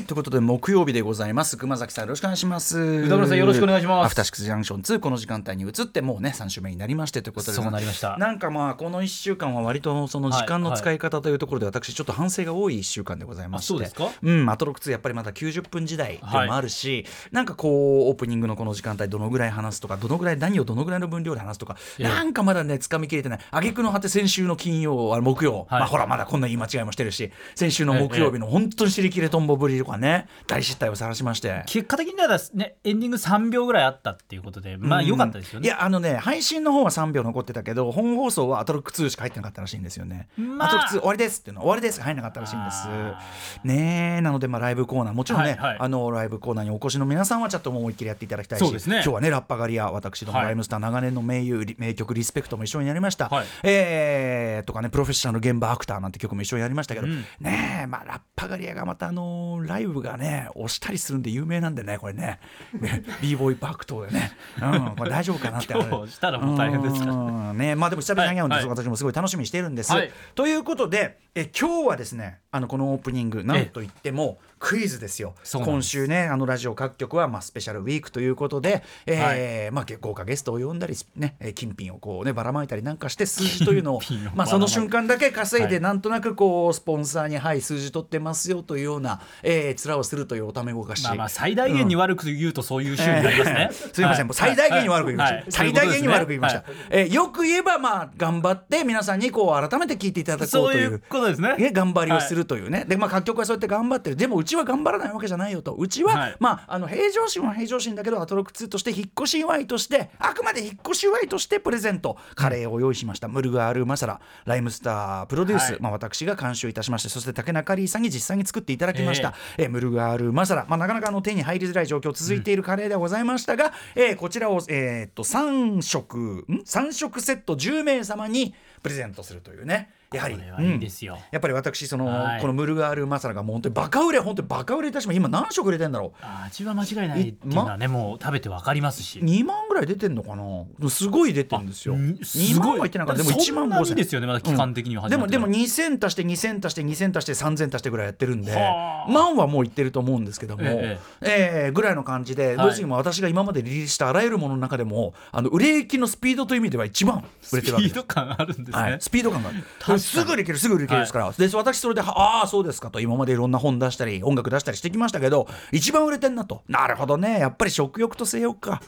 はいということで木曜日でございます。熊崎さんよろしくお願いします。歌村さんよろしくお願いします。アフターシックスジャンクション2この時間帯に移ってもうね3週目になりましてということでそうなりました。なんかまあこの1週間は割とその時間の使い方というところで私ちょっと反省が多い1週間でございまして。あそうですか？うんアトロック2やっぱりまだ90分時代でもあるし、なんかこうオープニングのこの時間帯どのぐらい話すとかどのぐらい何をどのぐらいの分量で話すとか、ええ。なんかまだね掴みきれてない。挙句の果て先週の金曜あ木曜、はい。まあほらまだこんな言い間違いもしてるし先週の木曜日の本当に尻切れとんぼぶりとかね。大失態を晒しまして。結果的にはねエンディング3秒ぐらいあったっていうことでまあ良かったですよね。いやあのね配信の方は3秒残ってたけど本放送はアトロック2しか入ってなかったらしいんですよね、まあ。アトロック2終わりですっていうのは終わりですが入らなかったらしいんです。あねえ。なのでまあライブコーナーもちろんね、はいはい。あのライブコーナーにお越しの皆さんはちょっと思いっきりやっていただきたいしそうですね。今日はねラッパガリア私どもはいライムスター長年の名優リ名曲リスペクトも一緒にやりました、はい。えーとかねプロフェッショナル現場アクターなんて曲も一緒にやりましたけど、うん。ねえまあラッパガリアがまたあのライブがね押したりするんで有名なんでねこれね。ね b ボーイバクトでね、うん、これ大丈夫かなって。今日したらもう大変ですから。うん。ねまあでも久々に会うんです、はい私もすごい楽しみにしているんです、はい。ということでえ今日はですねあのこのオープニングなんといってもクイズですよ。今週ねあのラジオ各局はまあスペシャルウィークということで、えーまあげ豪華ゲストを呼んだりねえー金品をこうねばらまいたりなんかして数字というのをまあその瞬間だけ稼いではい。なんとなくこうスポンサーにはい数字取ってますよというような、えー、面をするというおためごかし、まあまあ最大限に悪く言うとそういう週になりますね、すみません、もう最大限に悪く言いました。はい。最大限に悪く言いました。はい。えーよく言えば、まあ、頑張って、皆さんにこう改めて聞いていただこうというう。ことですね。ね、頑張りをするというね、でまあ各局はそうやって頑張ってる。でもうちは頑張らないわけじゃないよと。うちは、はい。まああの平常心は平常心だけどアトロック2として引っ越し祝いとしてあくまで引っ越し祝いとしてプレゼント。カレーを用意しました、ムルガールマサラ。ライムスタープロデュース、はい。まあ、私が監修いたしましてそして竹中リーさんに実際に作っていただきました、えーえムルガールマサラ、まあ、なかなかあの手に入りづらい状況続いているカレーではございましたが、えーこちらを、えーっと3食ん？3食セット10名様にプレゼントするというね。やはり。これはいいですよ、やっぱり私その、はい。このムルガールマサラがもう本当にバカ売れ本当にバカ売れいたしま今何食売れてんだろあ味は間違いないっていうのはね、もう食べてわかりますし。う2万ぐらい出てんのかな。すごい出てんですよ。あん2万は言ってなかったでも1万5千そんなにですよねまだ期間的には始まってからでもでも2000足して2000足して2000足して3000足してぐらいやってるんではあ。万はもういってると思うんですけども、ええーぐらいの感じで、い。どうしても私が今までリリースしたあらゆるものの中でもあの売れ行きのスピードという意味では一番売れてるわけです。スピード感あるんですね、はい、スピード感があるすぐ売り切るすぐ売り切るですから、で私それではああそうですかと。今までいろんな本出したり音楽出したりしてきましたけど一番売れてんなと。なるほどね。やっぱり食欲と性欲か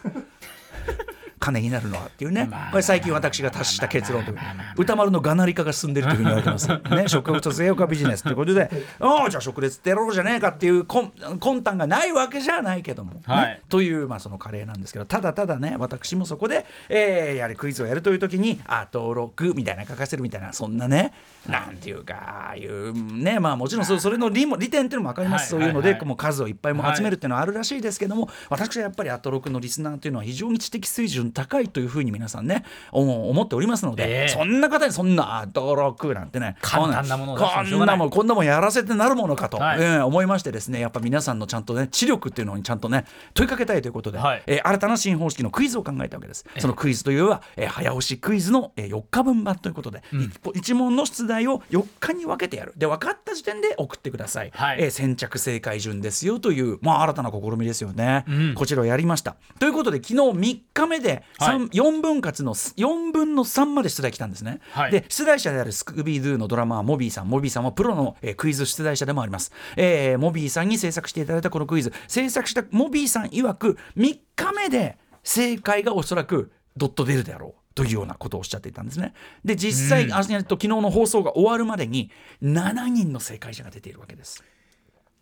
金になるのはっていうね、まあこれ最近私が達した結論という。歌丸のがなり化が進んでるというふうに言われてます。ね食欲と性欲はビジネスということで。ああじゃあ食列ってやろうじゃねえかっていう魂魂胆がないわけじゃないけども、ねはい。という、まあ、そのカレーなんですけど。ただただね私もそこで、えーやはりクイズをやるという時に「あ登録」みたいな書かせるみたいなそんなねなんていうかああいうねまあもちろんそそれの利も利点っていうのも分かります、はいそういうので、はいはいもう数をいっぱいも集めるっていうのはあるらしいですけども、私はやっぱりアトロクのリスナーというのは非常に知的水準高いというふうに皆さんねお思っておりますので、ええ。そんな方にそんなアトロクなんてね簡単なものこんなもんこんなもんやらせてなるものかと、はい。えー思いましてですねやっぱ皆さんのちゃんとね知力っていうのにちゃんとね問いかけたいということで、はい。えー新たな新方式のクイズを考えたわけです。そのクイズというのは、えー早押しクイズの、えー4日分版ということで、ん。一歩一問の出題を4日に分けてやる。で分かった時点で送ってください、はい。えー先着正解順ですよという、まあ、新たな試みですよね、うん。こちらをやりました。ということで昨日3日目ではい。3 4分割の4分の3まで出題来たんですね、はい。で出題者であるスクービードゥのドラマーモビーさん。モビーさんはプロの、えークイズ出題者でもあります、えーモビーさんに制作していただいたこのクイズ。制作したモビーさん曰く3日目で正解がおそらくドット出るであろう。というようなことをおっしゃっていたんですね。で実際、うん。昨日の放送が終わるまでに7人の正解者が出ているわけです。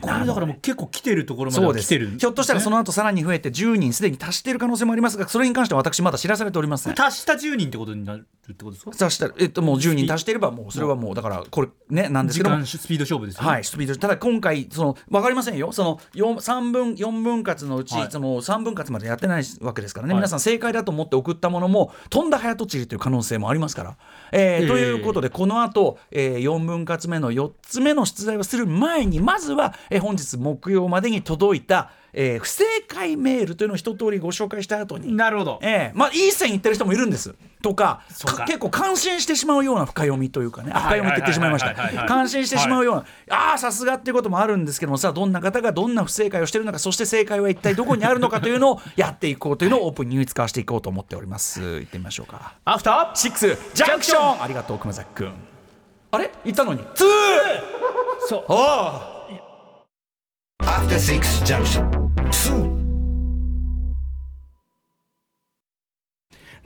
これだからもう結構来てるところまで来てるひょっとしたらそのの後さらに増えて10人すでに達している可能性もありますがそれに関しては私まだ知らされておりません。足した10人ってことになるってことですか？達したら、えっと、もう10人足していればもうそれはもうだからこれねなんです時けどスピード勝負ですはい、スピードただ今回その分かりませんよ。その4 3分4分割のうち、はい。その3分割までやってないわけですからね、はい。皆さん正解だと思って送ったものも飛んだ早とちりという可能性もありますから、えーええということでこの後、えー、4分割目の4つ目の出題をする前にまずは、えー本日木曜までに届いたえー不正解メールというのを一通りご紹介した後になるほど。ええまあいい線いってる人もいるんです。とか結構感心してしまうような深読みというかね。あ深読みって言ってしまいました。はいはいはい。はいはい感心してしまうような、ああさすがっていうこともあるんですけどもさどんな方がどんな不正解をしているのかそして正解は一体どこにあるのかというのをやっていこうというのをオープニング使わせていこうと思っております。行ってみましょうか。アフターシックスジャンクションありがとう熊崎君。あれ？言ったのに。ツー。そう。あ After Six Junction. 2.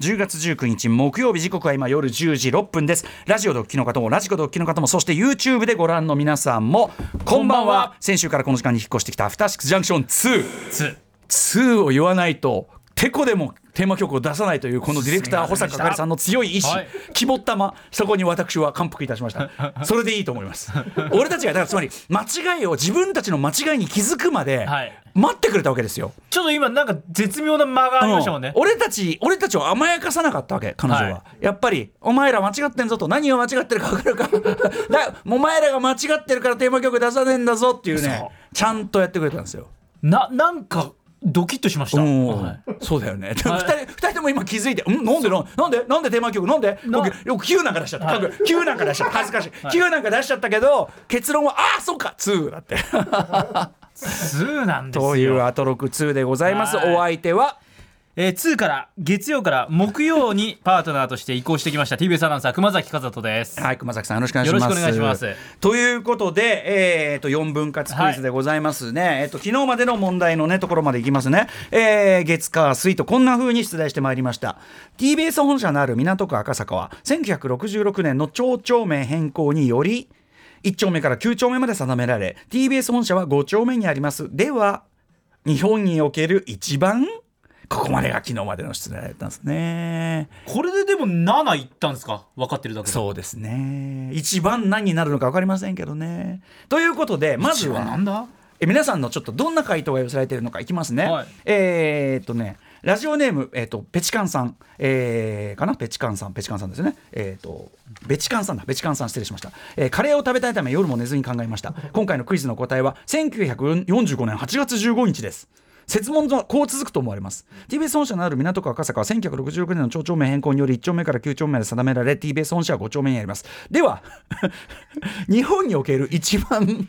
10月19日木曜日時刻は今夜10時6分です。ラジオドッキの方もラジコドッキの方もそして YouTube でご覧の皆さんもこんばんは。先週からこの時間に引っ越してきたアフターシックスジャンクション2ツ2を言わないとてこでもテーマ曲を出さないというこのディレクター保坂あかりさんの強い意志、はい。肝っ玉そこに私は感服いたしました。それでいいと思います。俺たちがだからつまり間違いを自分たちの間違いに気づくまではい。待ってくれたわけですよ、ちょっと今なんか絶妙な間がありましたもんね。うん。俺たち俺たちを甘やかさなかったわけ彼女は、はい。やっぱりお前ら間違ってんぞと何が間違ってるか分かるか。だお前らが間違ってるからテーマ曲出さねえんだぞっていうねちゃんとやってくれたんですよ。ななんかドキッとしました、うんはい。そうだよね、はい。二人二人とも今気づいて「んなんでななんでなんでテーマ曲なんで？な僕よく Q なんか出しちゃった、はい。なんか出しちゃった。恥ずかしい、Q なんか出しちゃったけど結論は「ああそうか2」だって。2なんですよ。というアトロク2でございます。はい。お相手はえー、2から月曜から木曜にパートナーとして移行してきました TBS アナウンサー熊崎和人です、はい、熊崎さんよろしくお願いします。よろしくお願いしますということで、えー、と4分割クイズでございますね。えっ、と昨日までの問題のねところまでいきますね。えー月火水とこんな風に出題してまいりました。TBS 本社のある港区赤坂は1966年の町長名変更により1丁目から9丁目まで定められ TBS 本社は5丁目にあります。では日本における一番ここまでが昨日までの出題だったんですね。これででも7いったんですか？分かってるだけで。そうですね。一番何になるのか分かりませんけどね。ということでまず一番なはんだ？え皆さんのちょっとどんな回答が寄せられているのかいきますね、はい。えーっとねラジオネーム、えーっとペチカンさん、えーかな？ペチカンさん。ペチカンさんですね。えーっとベチカンさんだ。ベチカンさん失礼しました、えーカレーを食べたいため夜も寝ずに考えました。今回のクイズの答えは1945年8月15日です設問はこう続くと思われます。TBS 本社のある港区赤坂は1966年の町長名変更により1丁目から9丁目まで定められ TBS 本社は5丁目にあります。では 日本における一番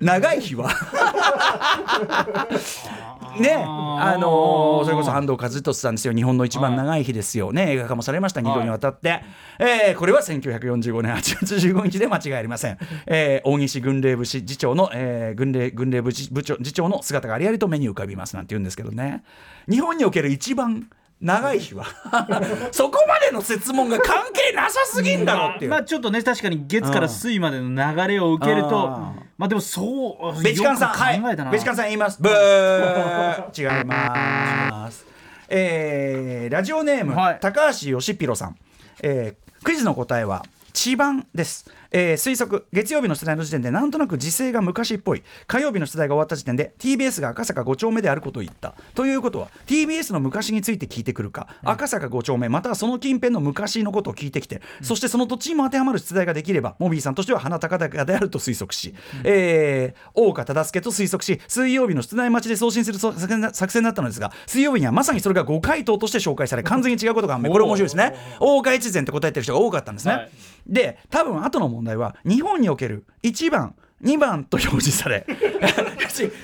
長い日は？ね。あのーそれこそ安藤和俊さんですよ。日本の一番長い日ですよね。映画化もされました。2度にわたって、えーこれは1945年8月15日で間違いありません、えー大西軍令部次長の、えー軍令軍令部次部長次長の姿がありありと目に浮かびますなんて言うんですけどね。日本における一番長い日は。そこまでの説問が関係なさすぎんだろっていう、まあちょっとね確かに月から水までの流れを受けるとまあでもそうベチカンさん、はい。ベチカンさん言います。ブー。違います。えーラジオネーム、はい。高橋義弘さん、えークイズの答えは地番です、えー推測月曜日の出題の時点でなんとなく時勢が昔っぽい。火曜日の出題が終わった時点で TBS が赤坂5丁目であることを言った。ということは TBS の昔について聞いてくるか、赤坂5丁目またはその近辺の昔のことを聞いてきて、そしてその土地にも当てはまる出題ができればモビーさんとしては鼻高々であると推測し、えー大岡忠相と推測し水曜日の出題待ちで送信する作戦だったのですが水曜日にはまさにそれが5回答として紹介され完全に違うことがこれ面白いですね。大岡越前って答えてる人が多かったんですね、はい。で多分後の問題は日本における一番2番と表示され。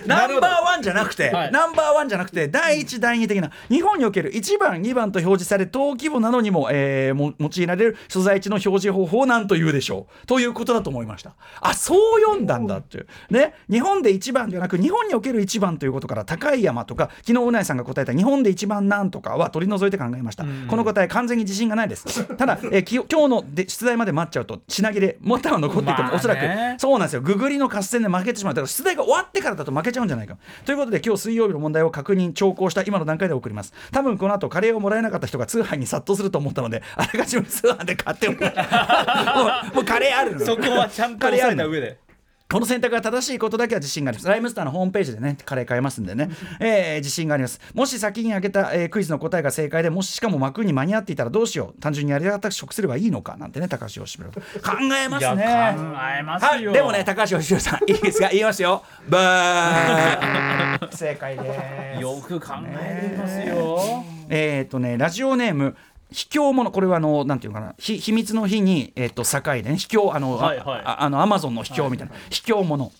ナンバーワンじゃなくて、はい。ナンバーワンじゃなくて第一第二的な。日本における1番2番と表示され登記簿などにも,、えーも用いられる所在地の表示方法を何と言うでしょう。ということだと思いました。あそう読んだんだっていう。ね。日本で1番ではなく日本における1番ということから高い山とか昨日うないさんが答えた日本で1番なんとかは取り除いて考えました。この答え完全に自信がないです。ただ、えーき今日ので出題まで待っちゃうと品切れもたは残っていても、まあね。おそらくそうなんですよ。ググりの合戦で負けてしまうだから出題が終わってからだと負けちゃうんじゃないか。ということで今日水曜日の問題を確認聴講した今の段階で送ります。多分この後カレーをもらえなかった人が通販に殺到すると思ったので あらかじめ通販で買っておく もうもうカレーあるのそこはちゃんと押さえた上でこの選択が正しいことだけは自信があります。ライムスターのホームページでね、カレー買えますんでね、えー自信があります。もし先に開けた、えークイズの答えが正解でもししかも幕に間に合っていたらどうしよう。単純にやり方食すればいいのかなんてね、高橋義弘。考えますね。考えますはい、よでもね、高橋義弘さん、いいですか言いますよ。バー 正解です。よく考えてますよえーっとね、ラジオネーム、秘境もの、これはあの、なんていうのかな、ひ秘密の日に、えーっと、境でね、秘境、あの、あの、アマゾンの秘境みたいな、秘境もの。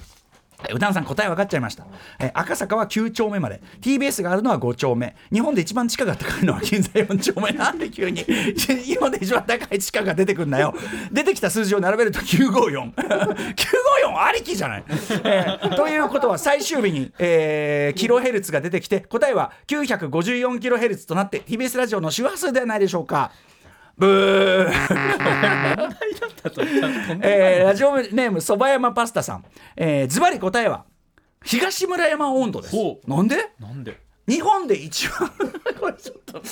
うたんさん答え分かっちゃいました、えー赤坂は9丁目まで。TBS があるのは5丁目。日本で一番地価が高いのは銀座4丁目。なんで急に？日本で一番高い地価が出てくるんなよ。出てきた数字を並べると954 954ありきじゃない、えーということは最終日に、えーキロヘルツが出てきて答えは954キロヘルツとなって TBS ラジオの周波数ではないでしょうか。ブー。えーラジオネームそば山パスタさん、えーズバリ答えは東村山温度です。ほなんで？なんで？日本で一番 これちょっと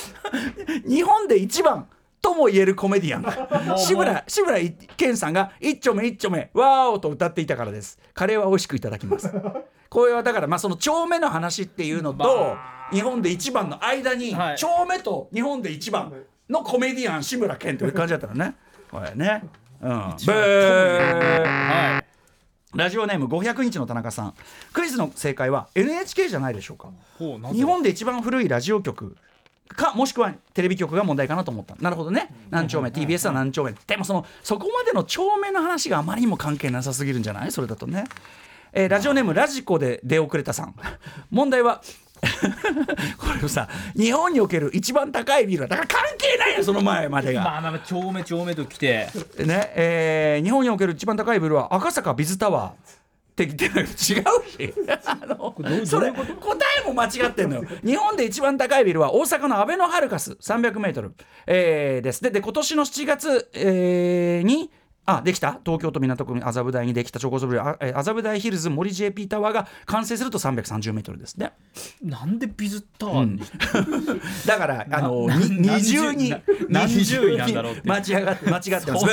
日本で一番とも言えるコメディアン。志村志村けんさんが一丁目一丁目わーおと歌っていたからです。カレーは美味しくいただきます。これはだからまあその丁目の話っていうのと日本で一番の間にはい。丁目と日本で一番のコメディアン志村けんという感じだったのね。これね。うん。ブー。はい。ラジオネーム500日の田中さん。クイズの正解は NHK じゃないでしょうか。日本で一番古いラジオ局かもしくはテレビ局が問題かなと思った。なるほどね。何丁目 TBS は何丁目。でもそのそこまでの丁目の話があまりにも関係なさすぎるんじゃない？それだとね、えーラジオネームラジコで出遅れたさん。問題は これさ日本における一番高いビルはだから関係ないよその前までが。まあまあ丁目丁目と来て。ねえー日本における一番高いビルは赤坂ビズタワーって言ってる違うし。あのそれ答えも間違ってんのよ。日本で一番高いビルは大阪のアベノハルカス 300m、えーです。でで今年の7月、えーにあできた。東京都港区麻布台にできた超高層ビルあえー麻布台ヒルズ森 JP タワーが完成すると 330m ですねなんでビズタワーに？だからあの二重にな何十位なんだろうって。間違が間違ってます。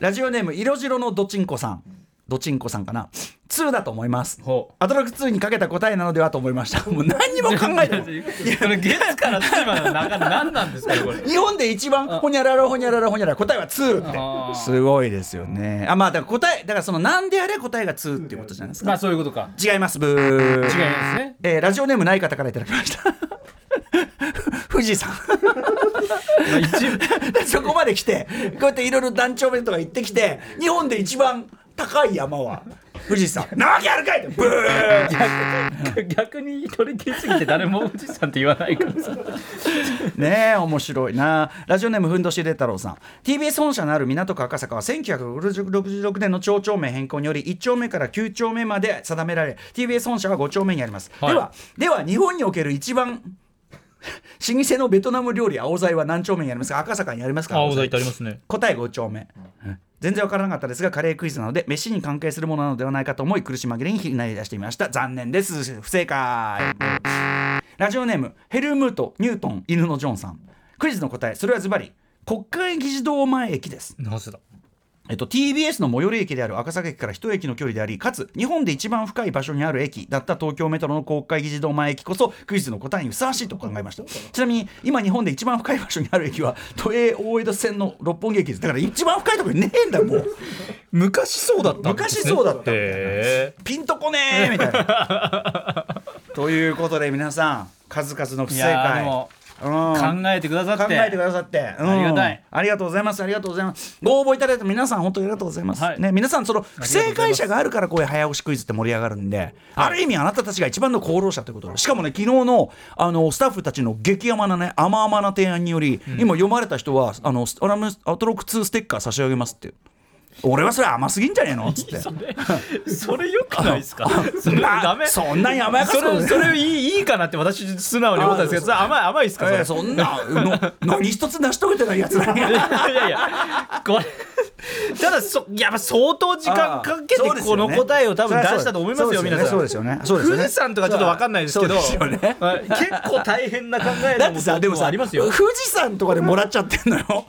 ラジオネーム色白のどちんこさんどちんこさんかな。2だと思います。アトロック2にかけた答えなのではと思いました。もう何にも考えてない。これ月から月までの中で何なんですかねこれ。日本で一番ほにゃららほにゃららほにゃらら答えは2あっー。てすごいですよね。あまあだから答えだからそのなんであれ答えが2っていうことじゃないですか。まあそういうことか。違います。ブー。違いますね。えーラジオネームない方からいただきました。富士山そこまで来てこうやっていろいろ団長目とか行ってきて日本で一番高い山は。富士山。なわけあるかいって。ブー逆に取り切りすぎて誰もおじさんって言わないからさ。ねえ面白いな。ラジオネームふんどしれ太郎さん。TBS 本社のある港区赤坂は1966年の町長名変更により1丁目から9丁目まで定められ TBS 本社は5丁目にあります、はい。ではでは日本における一番老舗のベトナム料理青菜は何丁目にありますか？赤坂にありますか？青菜ってありますね。答え5丁目、うん全然わからなかったですがカレークイズなので飯に関係するものなのではないかと思い苦し紛れにひなり出してみました。残念です。不正解。ラジオネームヘルムート・ニュートン犬のジョンさん。クイズの答えそれはズバリ国会議事堂前駅です。なぜだ？えっと、TBS の最寄り駅である赤坂駅から一駅の距離でありかつ日本で一番深い場所にある駅だった東京メトロの国会議事堂前駅こそクイズの答えにふさわしいと考えました。ちなみに今日本で一番深い場所にある駅は都営大江戸線の六本木駅です。だから一番深いところにねえんだもう。昔そうだったね。昔そうだったへピンとこねえみたいな。ということで皆さん数々の不正解考えてくださって。考えてくださって、うん。ありがたい。ありがとうございます。ありがとうございます。ご応募いただいた皆さん本当にありがとうございます、はい。ね皆さんその不正解者があるからこういう早押しクイズって盛り上がるんで、ある意味あなたたちが一番の功労者ということ。でしかもね昨日のあのスタッフたちの激甘なね甘々な提案により、今読まれた人はあのアラムアトロック2ステッカー差し上げますって俺はそれ甘すぎんじゃねえの？っ つって。それよくないですか？それなダメ？そんなに甘やかすそれそれいいいいかなって私素直に思ったんですけどそれ 甘い甘いですかそれ？えーそんなの何一つ成し遂げてないやつらに。いやいやこれ ただそやっぱ相当時間かけてこの答えを多分出したと思いますよ皆さん。そうですよね。そうですよね。富士山とかちょっと分かんないですけど結構大変な考えのだってさでもさありますよ。富士山とかでもらっちゃってんのよ。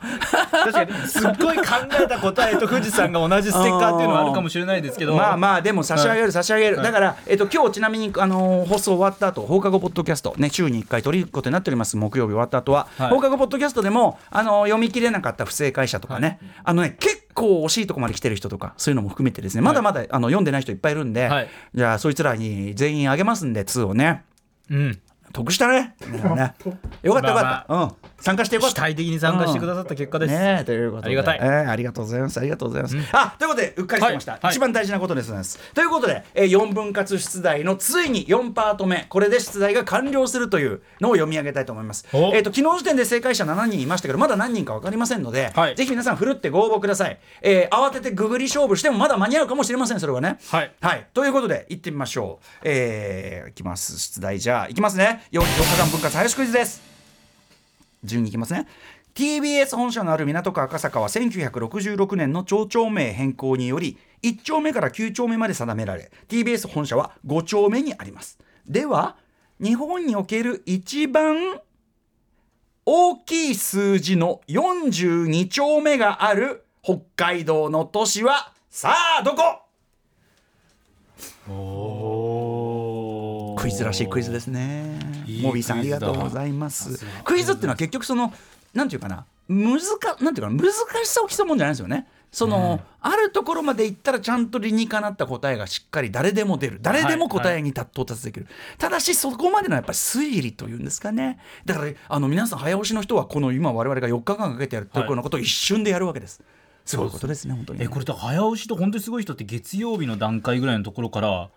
確かにすっごい考えた答えと富士山が同じステッカーっていうのはあるかもしれないですけど。まあまあでも差し上げる差し上げる、はい。だから、えっと、今日ちなみに、あのー放送終わった後放課後ポッドキャストね週に1回取り入ることになっております木曜日終わった後は、はい。放課後ポッドキャストでも、あのー読み切れなかった不正解者とかね、あのね結構惜しいとこまで来てる人とかそういうのも含めてですね。まだまだ、あの読んでない人いっぱいいるんで、はい。じゃあそいつらに全員あげますんで2をね。うん。得したね。ね。よかったよかった、うん、参加してよかった。主体的に参加してくださった結果です、ねえということで。ありがたい。えーありがとうございます。ありがとうございます、あということでうっかりしてました、はい。はい。一番大事なことです。ということで、えー、4分割出題のついに4パート目これで出題が完了するというのを読み上げたいと思います。お。えっ、と昨日時点で正解者7人いましたけどまだ何人か分かりませんので、はい。ぜひ皆さんふるってご応募ください、えー慌ててググり勝負してもまだ間に合うかもしれませんそれはね。はい。はい、ということで行ってみましょう。えー、いきます。出題。じゃあいきますね。4日間分割早押しクイズです。順にいきますね。TBS 本社のある港区赤坂は1966年の町長名変更により1丁目から9丁目まで定められ TBS 本社は5丁目にありますでは日本における一番大きい数字の42丁目がある北海道の都市はさあどこ？クイズらしいクイズですね。いいモビーさんありがとうございます。クイズっていうのは結局そのなんていうかな難かなんていうかな難しさを競うもんじゃないですよね。その、あるところまで行ったらちゃんと理にかなった答えがしっかり誰でも出る。誰でも答えにた到達できる、ただしそこまでのやっぱり推理というんですかね。だからあの皆さん早押しの人はこの今我々が4日間かけてやるというようなことを一瞬でやるわけです、すごいことですね本当にね、えこれ早押しと本当にすごい人って月曜日の段階ぐらいのところから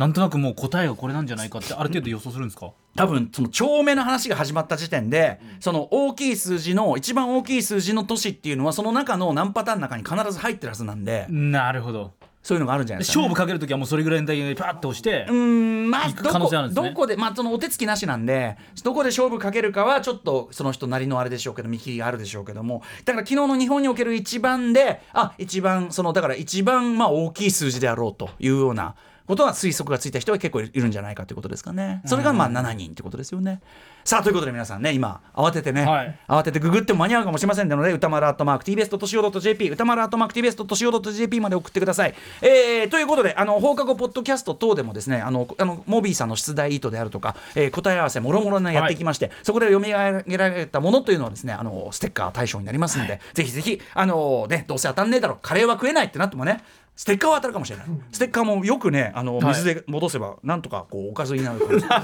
なんとなくもう答えがこれなんじゃないかってある程度予想するんですか？多分その丁目の話が始まった時点で、その大きい数字の一番大きい数字の都市っていうのはその中の何パターンの中に必ず入ってるはずなんで、なるほど。そういうのがあるんじゃないですか、ね。勝負かけるときはもうそれぐらいのタイミングでパッと押してうーんまあどこあね。どこでまあそのお手つきなしなんでどこで勝負かけるかはちょっとその人なりのあれでしょうけど見切りがあるでしょうけどもだから昨日の日本における一番であ一番そのだから一番まあ大きい数字であろうというようなことは推測がついた人は結構いるんじゃないかということですかね。それがまあ7人ってことですよね。さあということで皆さんね今慌ててね、はい。慌ててググっても間に合うかもしれませんので歌丸アットマーク TBS.CO.JP 歌丸アットマーク TBS.CO.JP まで送ってください、えーということであの放課後ポッドキャスト等でもですねあのあのモビーさんの出題意図であるとか、えー答え合わせもろもろねやっていきまして、そこで読み上げられたものというのはですねあのステッカー対象になりますので、ぜひぜひあのねどうせ当たんねえだろカレーは食えないってなってもねステッカーは当たるかもしれない。ステッカーもよくね、あのはい水で戻せば、なんとかこうおかずになるかもしれない。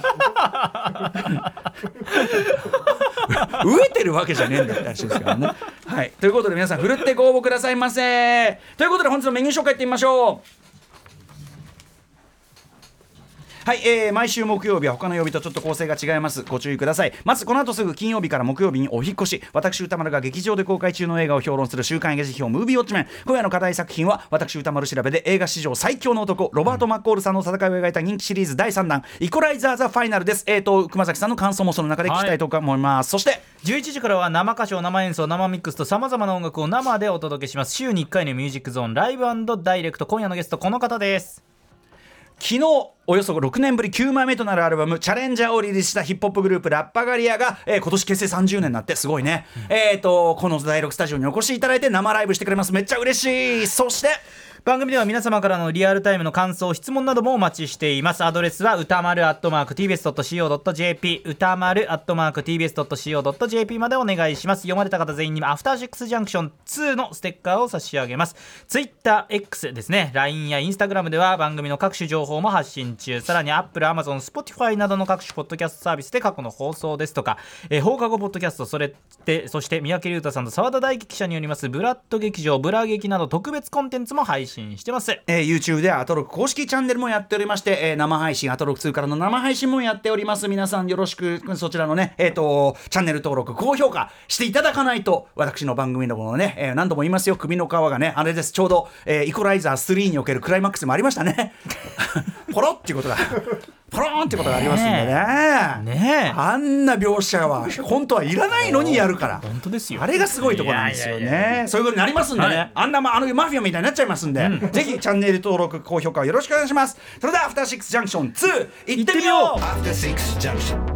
飢えてるわけじゃねえんだって話ですからね。はい、ということで皆さんふるってご応募くださいませ。ということで本日のメニュー紹介いってみましょう。はい、えー、毎週木曜日は他の曜日とちょっと構成が違います。ご注意ください。まずこの後すぐ金曜日から木曜日にお引っ越し。私歌丸が劇場で公開中の映画を評論する週刊映画辞表ムービーウォッチメン。今夜の課題作品は私歌丸調べで映画史上最強の男ロバート・マッコールさんの戦いを描いた人気シリーズ第3弾イコライザー・ザ・ファイナルです。えーと熊崎さんの感想もその中で聞きたいと思います、そして11時からは生歌唱生演奏生ミックスとさまざまな音楽を生でお届けします。週に1回のミュージックゾーンライブダイレクト。今夜のゲストこの方です昨日およそ6年ぶり9枚目となるアルバム「チャレンジャー」をリリースしたヒップホップグループラッパガリアが、えー今年結成30年になってすごいね、えっ、とこの第6スタジオにお越しいただいて生ライブしてくれます。めっちゃ嬉しい。そして番組では皆様からのリアルタイムの感想質問などもお待ちしています。アドレスは歌丸 @tbs.co.jp 歌丸 @tbs.co.jp までお願いします。読まれた方全員にアフターシックスジャンクション2のステッカーを差し上げます。TwitterX ですね。LINE や Instagram では番組の各種情報も発信中。さらに Apple、Amazon、Spotify などの各種ポッドキャストサービスで過去の放送ですとか、えー放課後ポッドキャストそれでそして三宅龍太さんと澤田大樹記者によりますブラッド劇場ブラ劇など特別コンテンツも配信してます。えー YouTube ではアトロク公式チャンネルもやっておりまして、えー生配信アトロク2からの生配信もやっております。皆さんよろしくそちらのねえっ、とチャンネル登録高評価していただかないと私の番組のものね、えー何度も言いますよ。首の皮がねあれです。ちょうど、えーイコライザー3におけるクライマックスもありましたね。ポロっていうことがポポローンってことがありますんでね。ねえ。あんな描写は本当はいらないのにやるから。本当ですよ。あれがすごいところなんですよいやいやいやねそういうことになりますんでね、はい。あんな、ま、あのマフィアみたいになっちゃいますんで、ぜひチャンネル登録高評価をよろしくお願いします。それでは「アフターシックスジャンクション2」いってみよう。After Six Junction.